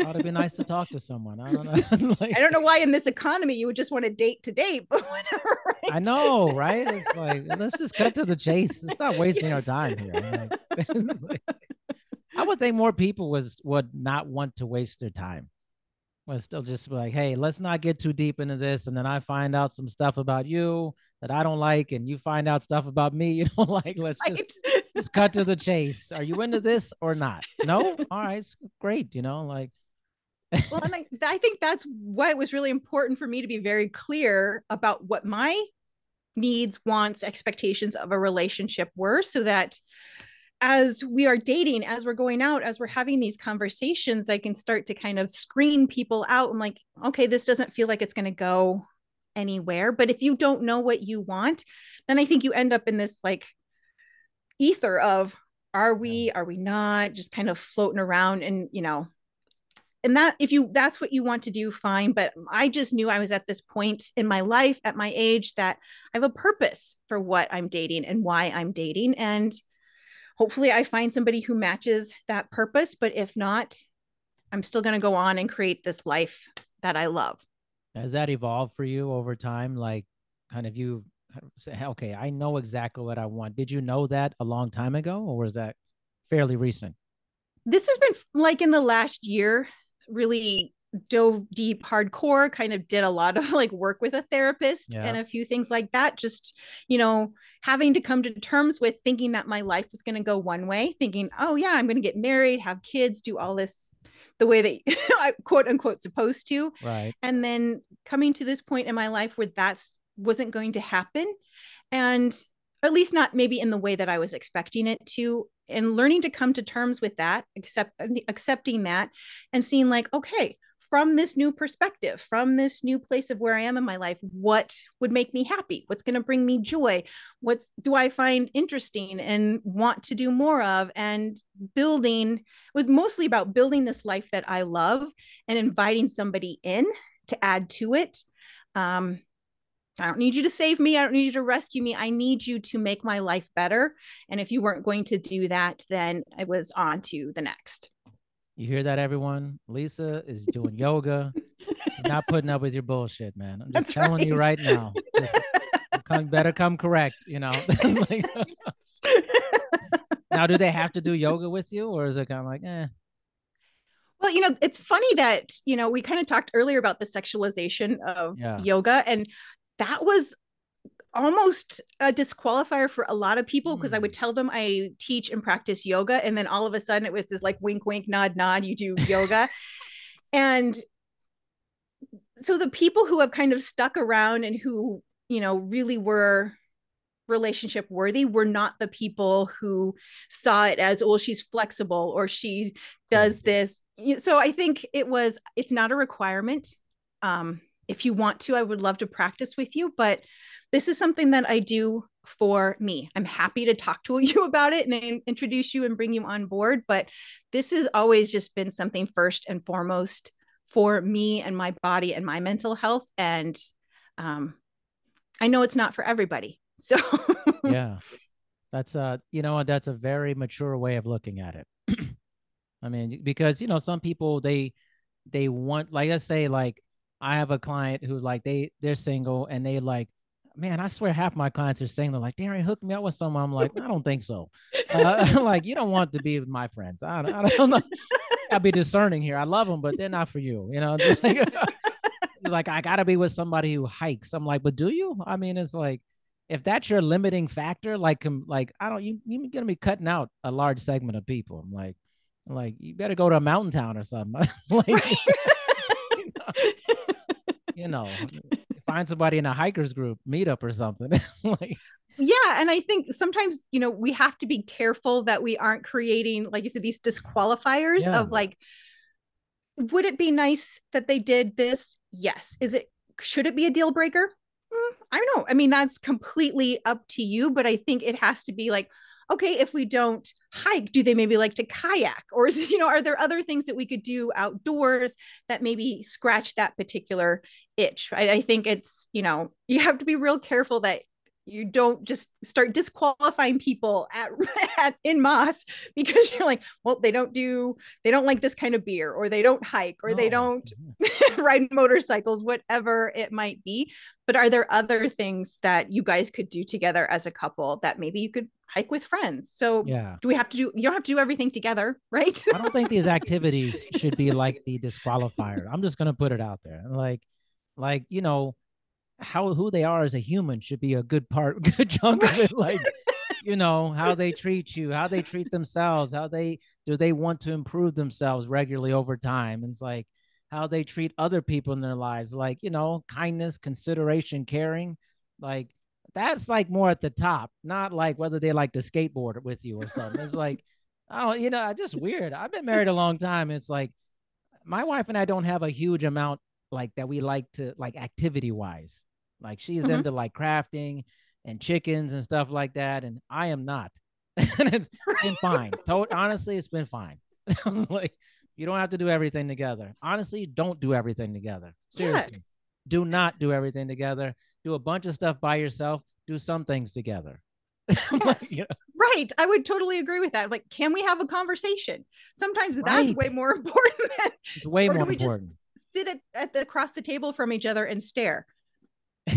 thought it'd be nice to talk to someone. I don't know. like, I don't know why in this economy you would just want to date to date, but whatever. Right? I know, right? It's like let's just cut to the chase. Let's not wasting yes. our time here. Like, like, I would think more people was would not want to waste their time. Would still just be like, hey, let's not get too deep into this, and then I find out some stuff about you that I don't like, and you find out stuff about me you don't like. Let's right. just just cut to the chase. Are you into this or not? No, all right, great. You know, like well, and I, I think that's why it was really important for me to be very clear about what my needs, wants, expectations of a relationship were so that as we are dating, as we're going out, as we're having these conversations, I can start to kind of screen people out. I'm like, okay, this doesn't feel like it's going to go anywhere. But if you don't know what you want, then I think you end up in this like ether of are we, are we not, just kind of floating around and, you know, and that if you that's what you want to do fine but i just knew i was at this point in my life at my age that i have a purpose for what i'm dating and why i'm dating and hopefully i find somebody who matches that purpose but if not i'm still going to go on and create this life that i love. Has that evolved for you over time? Like kind of you say okay i know exactly what i want. Did you know that a long time ago or was that fairly recent? This has been like in the last year really dove deep hardcore kind of did a lot of like work with a therapist yeah. and a few things like that just you know having to come to terms with thinking that my life was going to go one way thinking oh yeah i'm going to get married have kids do all this the way that i quote unquote supposed to. Right. And then coming to this point in my life where that's wasn't going to happen and at least not maybe in the way that i was expecting it to and learning to come to terms with that accept accepting that and seeing like okay from this new perspective, from this new place of where I am in my life, what would make me happy? What's going to bring me joy? What do I find interesting and want to do more of? And building was mostly about building this life that I love and inviting somebody in to add to it. Um, I don't need you to save me. I don't need you to rescue me. I need you to make my life better. And if you weren't going to do that, then I was on to the next. You hear that, everyone? Lisa is doing yoga. Not putting up with your bullshit, man. I'm just That's telling right. you right now. Just, come, better come correct, you know. like, now, do they have to do yoga with you, or is it kind of like, eh? Well, you know, it's funny that, you know, we kind of talked earlier about the sexualization of yeah. yoga, and that was almost a disqualifier for a lot of people because mm. I would hmm. tell them I teach and practice yoga. And then all of a sudden it was this like wink, wink, nod, nod, you do yoga. and so the people who have kind of stuck around and who, you know, really were relationship worthy were not the people who saw it as oh she's flexible or she does this so i think it was it's not a requirement um if you want to i would love to practice with you but this is something that I do for me. I'm happy to talk to you about it and introduce you and bring you on board. But this has always just been something first and foremost for me and my body and my mental health. And um, I know it's not for everybody. So, yeah, that's uh, you know, that's a very mature way of looking at it. I mean, because you know, some people they they want, like I say, like I have a client who's like they they're single and they like man, I swear half my clients are they're like, Darren, hook me up with someone. I'm like, I don't think so. Uh, like, you don't want to be with my friends. I, I don't know. I'll be discerning here. I love them, but they're not for you. You know, like, like I gotta be with somebody who hikes. I'm like, but do you? I mean, it's like if that's your limiting factor, like, like I don't, you you're gonna be cutting out a large segment of people. I'm like, like you better go to a mountain town or something. like, you know find somebody in a hikers group meetup or something. Like yeah and i think sometimes you know we have to be careful that we aren't creating like you said these disqualifiers yeah. of like would it be nice that they did this? Yes. Is it should it be a deal breaker? Mm, i don't know. I mean that's completely up to you but i think it has to be like okay, if we don't hike, do they maybe like to kayak? Or is, you know, are there other things that we could do outdoors that maybe scratch that particular itch? I, I think it's, you know, you have to be real careful that you don't just start disqualifying people at, at in mass because you're like well they don't do they don't like this kind of beer or they don't hike or they oh, don't ride motorcycles whatever it might be but are there other things that you guys could do together as a couple that maybe you could hike with friends. So yeah, do we have to do? You don't have to do everything together, right? I don't think these activities should be like the disqualifier. I'm just gonna put it out there, like, like you know, how who they are as a human should be a good part, good chunk right. of it. Like, you know, how they treat you, how they treat themselves, how they do they want to improve themselves regularly over time. And it's like how they treat other people in their lives, like you know, kindness, consideration, caring, like that's like more at the top, not like whether they like to skateboard with you or something. It's like, I don't, you know, just weird. I've been married a long time. It's like my wife and I don't have a huge amount like that we like to like activity wise. Like she's mm-hmm. into like crafting and chickens and stuff like that, and I am not. and it's, been fine. To- honestly, it's been fine. like you don't have to do everything together. Honestly, don't do everything together. Seriously. Yes. Do not do everything together do a bunch of stuff by yourself, do some things together. Yes. you know? Right. I would totally agree with that. Like, can we have a conversation? Sometimes right. that's way more important. Than, it's way more important. Just sit at, at the across the table from each other and stare.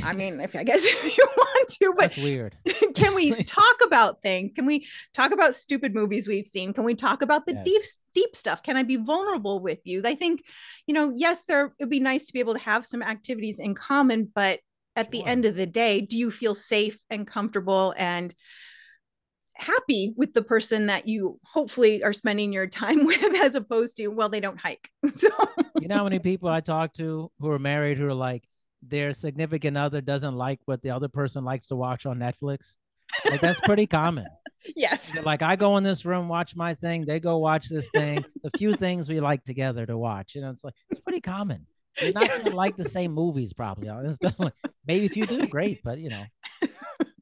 I mean, if I guess if you want to, but that's weird. can we talk about things? Can we talk about stupid movies we've seen? Can we talk about the yes. deep deep stuff? Can I be vulnerable with you? I think, you know, yes, there it'd be nice to be able to have some activities in common, but at sure. the end of the day do you feel safe and comfortable and happy with the person that you hopefully are spending your time with as opposed to well they don't hike so you know how many people i talk to who are married who are like their significant other doesn't like what the other person likes to watch on netflix like that's pretty common Yes. like I go in this room, watch my thing. They go watch this thing. It's a few things we like together to watch. You know, it's like it's pretty common. You're not gonna like the same movies, probably. Maybe if you do, great. But you know,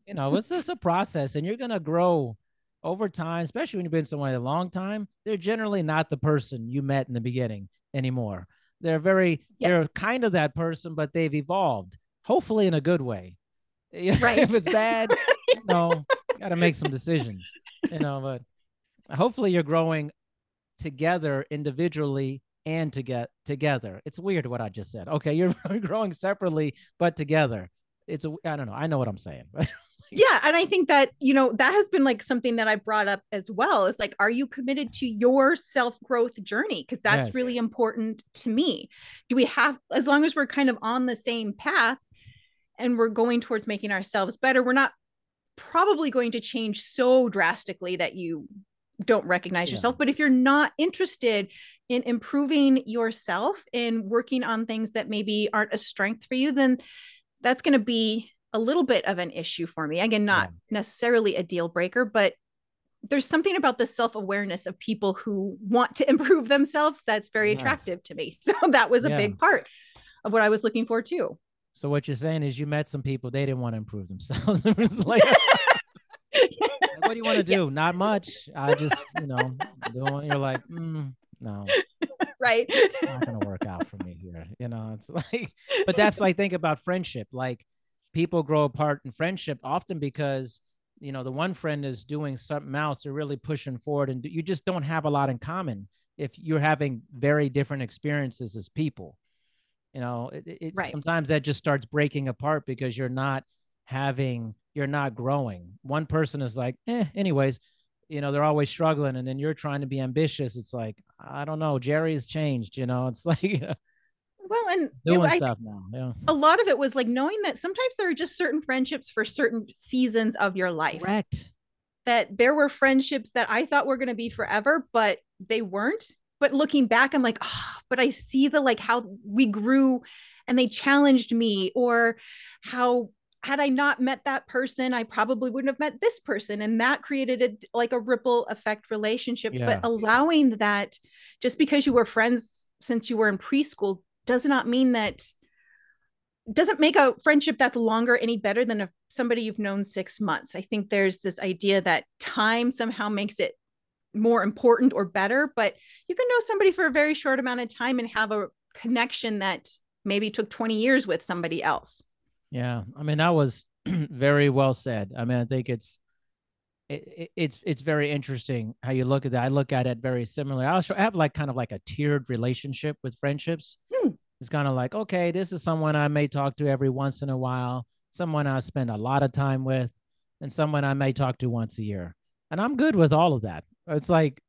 you know, it's just a process, and you're gonna grow over time, especially when you've been somewhere a long time. They're generally not the person you met in the beginning anymore. They're very, yes. they're kind of that person, but they've evolved, hopefully in a good way. Right. if it's bad, you know, got to make some decisions, you know, but hopefully you're growing together individually and to get together. It's weird what I just said. Okay, you're growing separately but together. It's a I don't know. I know what I'm saying. yeah, and I think that, you know, that has been like something that I brought up as well. Is like are you committed to your self-growth journey because that's yes. really important to me. Do we have as long as we're kind of on the same path and we're going towards making ourselves better, we're not probably going to change so drastically that you don't recognize yeah. yourself. But if you're not interested in improving yourself in working on things that maybe aren't a strength for you, then that's going to be a little bit of an issue for me. Again, not necessarily a deal breaker, but there's something about the self-awareness of people who want to improve themselves that's very yes. attractive to me. So that was a yeah. big part of what I was looking for too. So what you're saying is you met some people they didn't want to improve themselves. it was like what do you want to do? Yes. Not much. I just, you know, doing, you're like, mm, no, right. It's not gonna work out for me here. You know, it's like, but that's like think about friendship. Like people grow apart in friendship often because you know the one friend is doing something else. They're really pushing forward, and you just don't have a lot in common if you're having very different experiences as people. You know, it, it right. sometimes that just starts breaking apart because you're not having you're not growing. One person is like, eh, anyways, you know, they're always struggling. And then you're trying to be ambitious. It's like, I don't know, Jerry's changed, you know, it's like, well, and doing stuff now. Yeah. A lot of it was like knowing that sometimes there are just certain friendships for certain seasons of your life. Correct. That there were friendships that I thought were going to be forever, but they weren't. But looking back, I'm like, oh, but I see the like how we grew and they challenged me or how had I not met that person, I probably wouldn't have met this person. And that created a like a ripple effect relationship. Yeah. But allowing that just because you were friends since you were in preschool does not mean that doesn't make a friendship that's longer any better than a, somebody you've known six months. I think there's this idea that time somehow makes it more important or better, but you can know somebody for a very short amount of time and have a connection that maybe took 20 years with somebody else. Yeah, I mean that was very well said. I mean, I think it's it, it's it's very interesting how you look at that. I look at it very similarly. I also have like kind of like a tiered relationship with friendships. Mm. It's kind of like okay, this is someone I may talk to every once in a while, someone I spend a lot of time with, and someone I may talk to once a year. And I'm good with all of that. It's like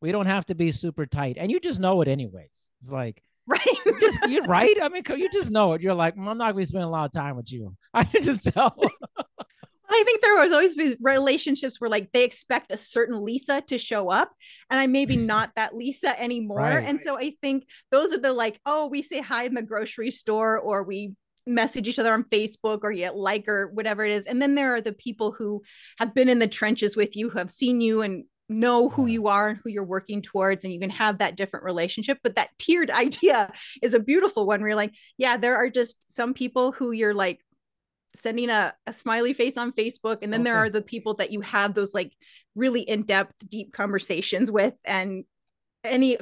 we don't have to be super tight, and you just know it anyways. It's like Right. you just you're right. I mean, you just know it. You're like, mm, I'm not going to spend a lot of time with you. I can just tell. I think there was always relationships where like they expect a certain Lisa to show up, and I'm maybe mm. not that Lisa anymore. Right. And so I think those are the like, oh, we say hi in the grocery store, or we message each other on Facebook, or yet like or whatever it is. And then there are the people who have been in the trenches with you, who have seen you and know who you are and who you're working towards and you can have that different relationship but that tiered idea is a beautiful one where you're like yeah there are just some people who you're like sending a, a smiley face on facebook and then okay. there are the people that you have those like really in-depth deep conversations with and any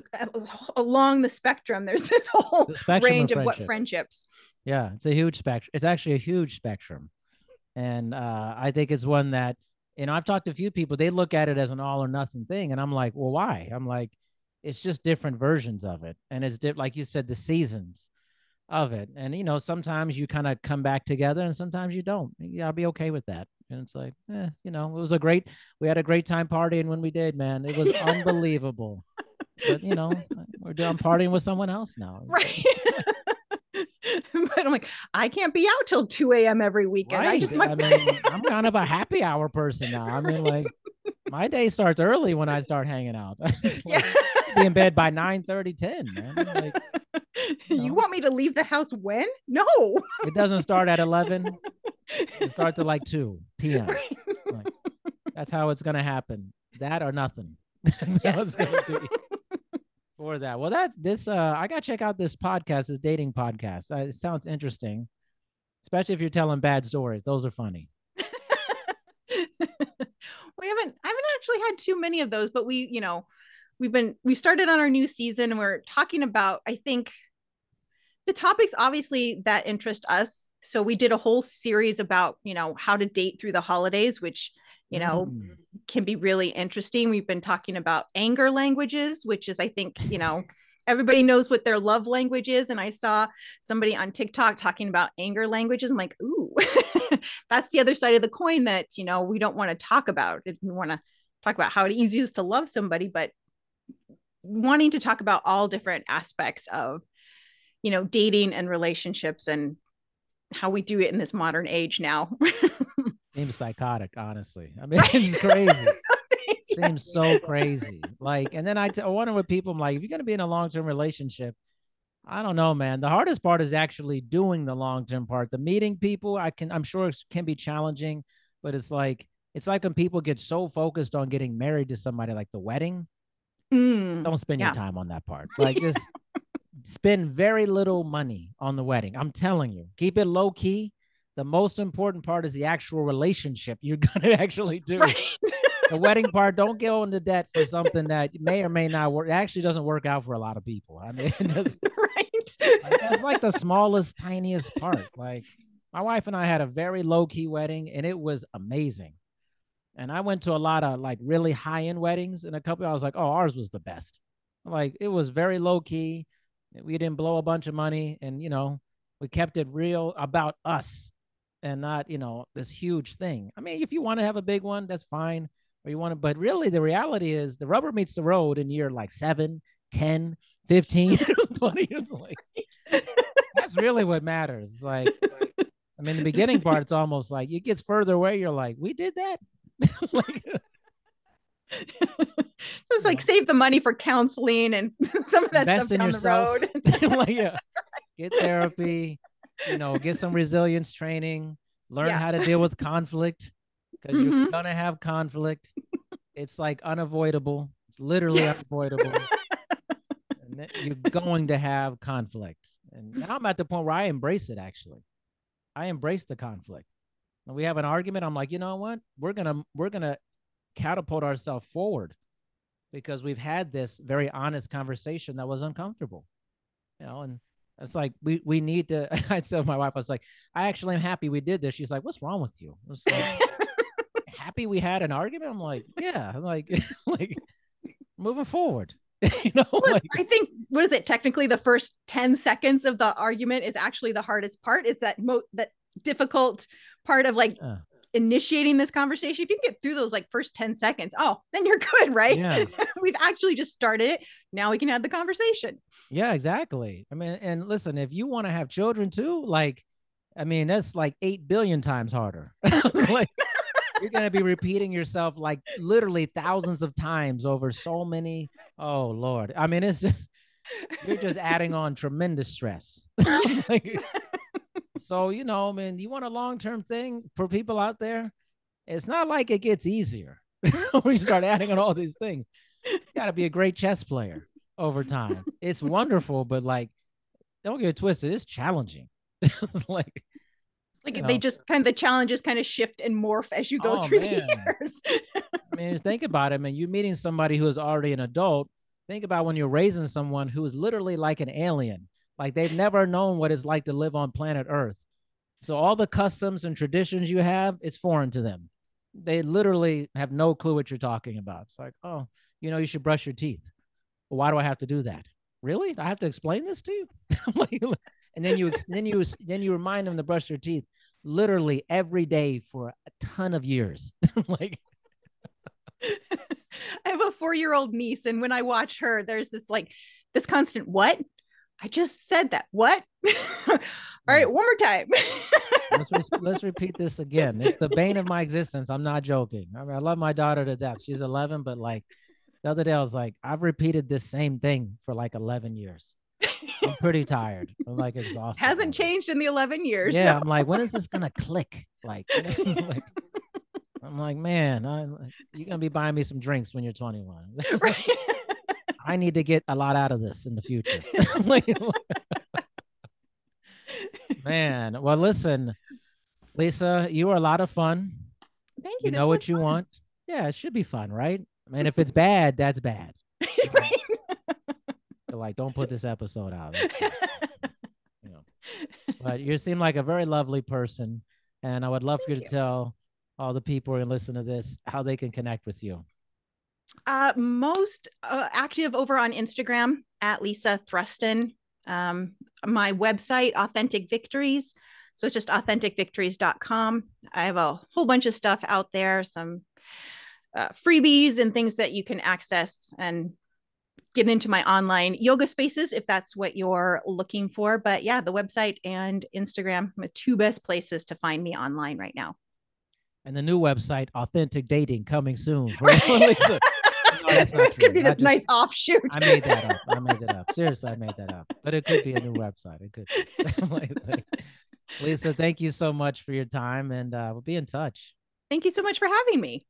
along the spectrum there's this whole range of, of what friendships yeah it's a huge spectrum it's actually a huge spectrum and uh, i think it's one that you know, I've talked to a few people, they look at it as an all or nothing thing. And I'm like, well, why? I'm like, it's just different versions of it. And it's di- like you said, the seasons of it. And, you know, sometimes you kind of come back together and sometimes you don't. Yeah, I'll be okay with that. And it's like, eh, you know, it was a great, we had a great time partying when we did, man. It was unbelievable. But, you know, we're done partying with someone else now. Right. but I'm like, I can't be out till 2 a.m. every weekend. Right. I just I mean, I'm kind of a happy hour person now. I mean, like my day starts early when I start hanging out. like, yeah. be in bed by 9 30, 10, man. Like, you, know, you want me to leave the house when? No. it doesn't start at 11. It starts at like 2 p.m. Like, That's how it's gonna happen. That or nothing. That's yes. For that. Well, that this uh I gotta check out this podcast, this dating podcast. Uh, it sounds interesting, especially if you're telling bad stories. Those are funny. we haven't I haven't actually had too many of those, but we, you know, we've been we started on our new season and we're talking about I think the topics obviously that interest us. So we did a whole series about, you know, how to date through the holidays, which you know mm. Can be really interesting. We've been talking about anger languages which is i think you know everybody knows what their love language is. And i saw somebody on tiktok talking about anger languages. I'm like ooh that's the other side of the coin that you know we don't want to talk about. We want to talk about how easy it is to love somebody but wanting to talk about all different aspects of you know dating and relationships and how we do it in this modern age now Seems psychotic, honestly. I mean, it's crazy. Seems so crazy. Like, and then I, t- I wonder what people I'm like, if you're going to be in a long term relationship, I don't know, man. The hardest part is actually doing the long term part. The meeting people, I can, I'm sure it can be challenging, but it's like, it's like when people get so focused on getting married to somebody, like the wedding. Mm, don't spend yeah. your time on that part. Like, just spend very little money on the wedding. I'm telling you, keep it low key the most important part is the actual relationship you're going to actually do. Right. the wedding part, don't go into debt for something that may or may not work. It actually doesn't work out for a lot of people. I mean, it does, right. That's like the smallest, tiniest part. Like my wife and I had a very low key wedding and it was amazing. And I went to a lot of like really high end weddings and a couple, I was like, oh, ours was the best. Like it was very low key. We didn't blow a bunch of money and, you know, we kept it real about us and not, you know, this huge thing. I mean, if you want to have a big one, that's fine. Or you want to, but really the reality is the rubber meets the road in year like seven, 10, 15, 20. It's like, that's really what matters. It's like, I mean, the beginning part, it's almost like it gets further away. You're like, we did that. like, just like save the money for counseling and some of that Invest stuff down the road. like, yeah. Get therapy, you know, get some resilience training, learn yeah. how to deal with conflict because mm-hmm. you're gonna have conflict. It's like unavoidable. It's literally yes. unavoidable. you're going to have conflict. And now I'm at the point where I embrace it actually. I embrace the conflict. When we have an argument, I'm like, you know what? We're gonna we're gonna catapult ourselves forward because we've had this very honest conversation that was uncomfortable. You know, and it's like we we need to. I told my wife, I was like, I actually am happy we did this. She's like, What's wrong with you? I was like, happy we had an argument. I'm like, yeah, I'm like like moving forward. you know, well, like, I think what is it? Technically, the first ten seconds of the argument is actually the hardest part. Is that mo that difficult part of like uh, initiating this conversation, if you can get through those like first 10 seconds, oh, then you're good, right? Yeah. We've actually just started it. Now we can have the conversation. Yeah, exactly. I mean, and listen, if you want to have children too, like, I mean, that's like 8 billion times harder. like, you're going to be repeating yourself like literally thousands of times over so many. Oh, Lord. I mean, it's just, you're just adding on tremendous stress. like, so, you know, I mean, you want a long term thing for people out there? It's not like it gets easier when you start adding on all these things. You got to be a great chess player over time. It's wonderful, but like, don't get it twisted. It's challenging. it's like, like know, they just kind of the challenges kind of shift and morph as you go oh, through man. the years. I mean, just think about it, man. You're meeting somebody who is already an adult. Think about when you're raising someone who is literally like an alien. Like they've never known what it's like to live on planet Earth. So all the customs and traditions you have, it's foreign to them. They literally have no clue what you're talking about. It's like, oh, you know, you should brush your teeth. Why do I have to do that? Really? I have to explain this to you? and then you then you then you remind them to brush their teeth literally every day for a ton of years. like I have a four year old niece, and when I watch her, there's this like this constant what I just said that. What? All right, mm. one more time. let's, re- let's repeat this again. It's the bane of my existence. I'm not joking. I, mean, I love my daughter to death. She's 11, but like the other day, I was like, I've repeated this same thing for like 11 years. I'm pretty tired. I'm like exhausted. Hasn't changed in the 11 years. Yeah. So. I'm like, when is this gonna click? Like, like I'm I'm like, man, you're gonna be buying me some drinks when you're 21. I need to get a lot out of this in the future. man, well, listen, Lisa, you are a lot of fun. Thank you. You know what you fun. want? Yeah, it should be fun, right? I mean, if mm-hmm. it's bad, that's bad. right. Like, don't put this episode out. you know. But you seem like a very lovely person, and I would love Thank for you to tell all the people who listen to this how they can connect with you. Uh, most uh, active over on Instagram at Lisa Thruston. Um, my website, Authentic Victories. So it's just authenticvictories.com. I have a whole bunch of stuff out there, some uh, freebies and things that you can access and get into my online yoga spaces if that's what you're looking for. But yeah, the website and Instagram, the two best places to find me online right now. And the new website, Authentic Dating, coming soon. it's going to be this just, nice offshoot. I made that up. I made it up. Seriously, I made that up. But it could be a new website. It could. Lisa, thank you so much for your time, and uh, we'll be in touch. Thank you so much for having me.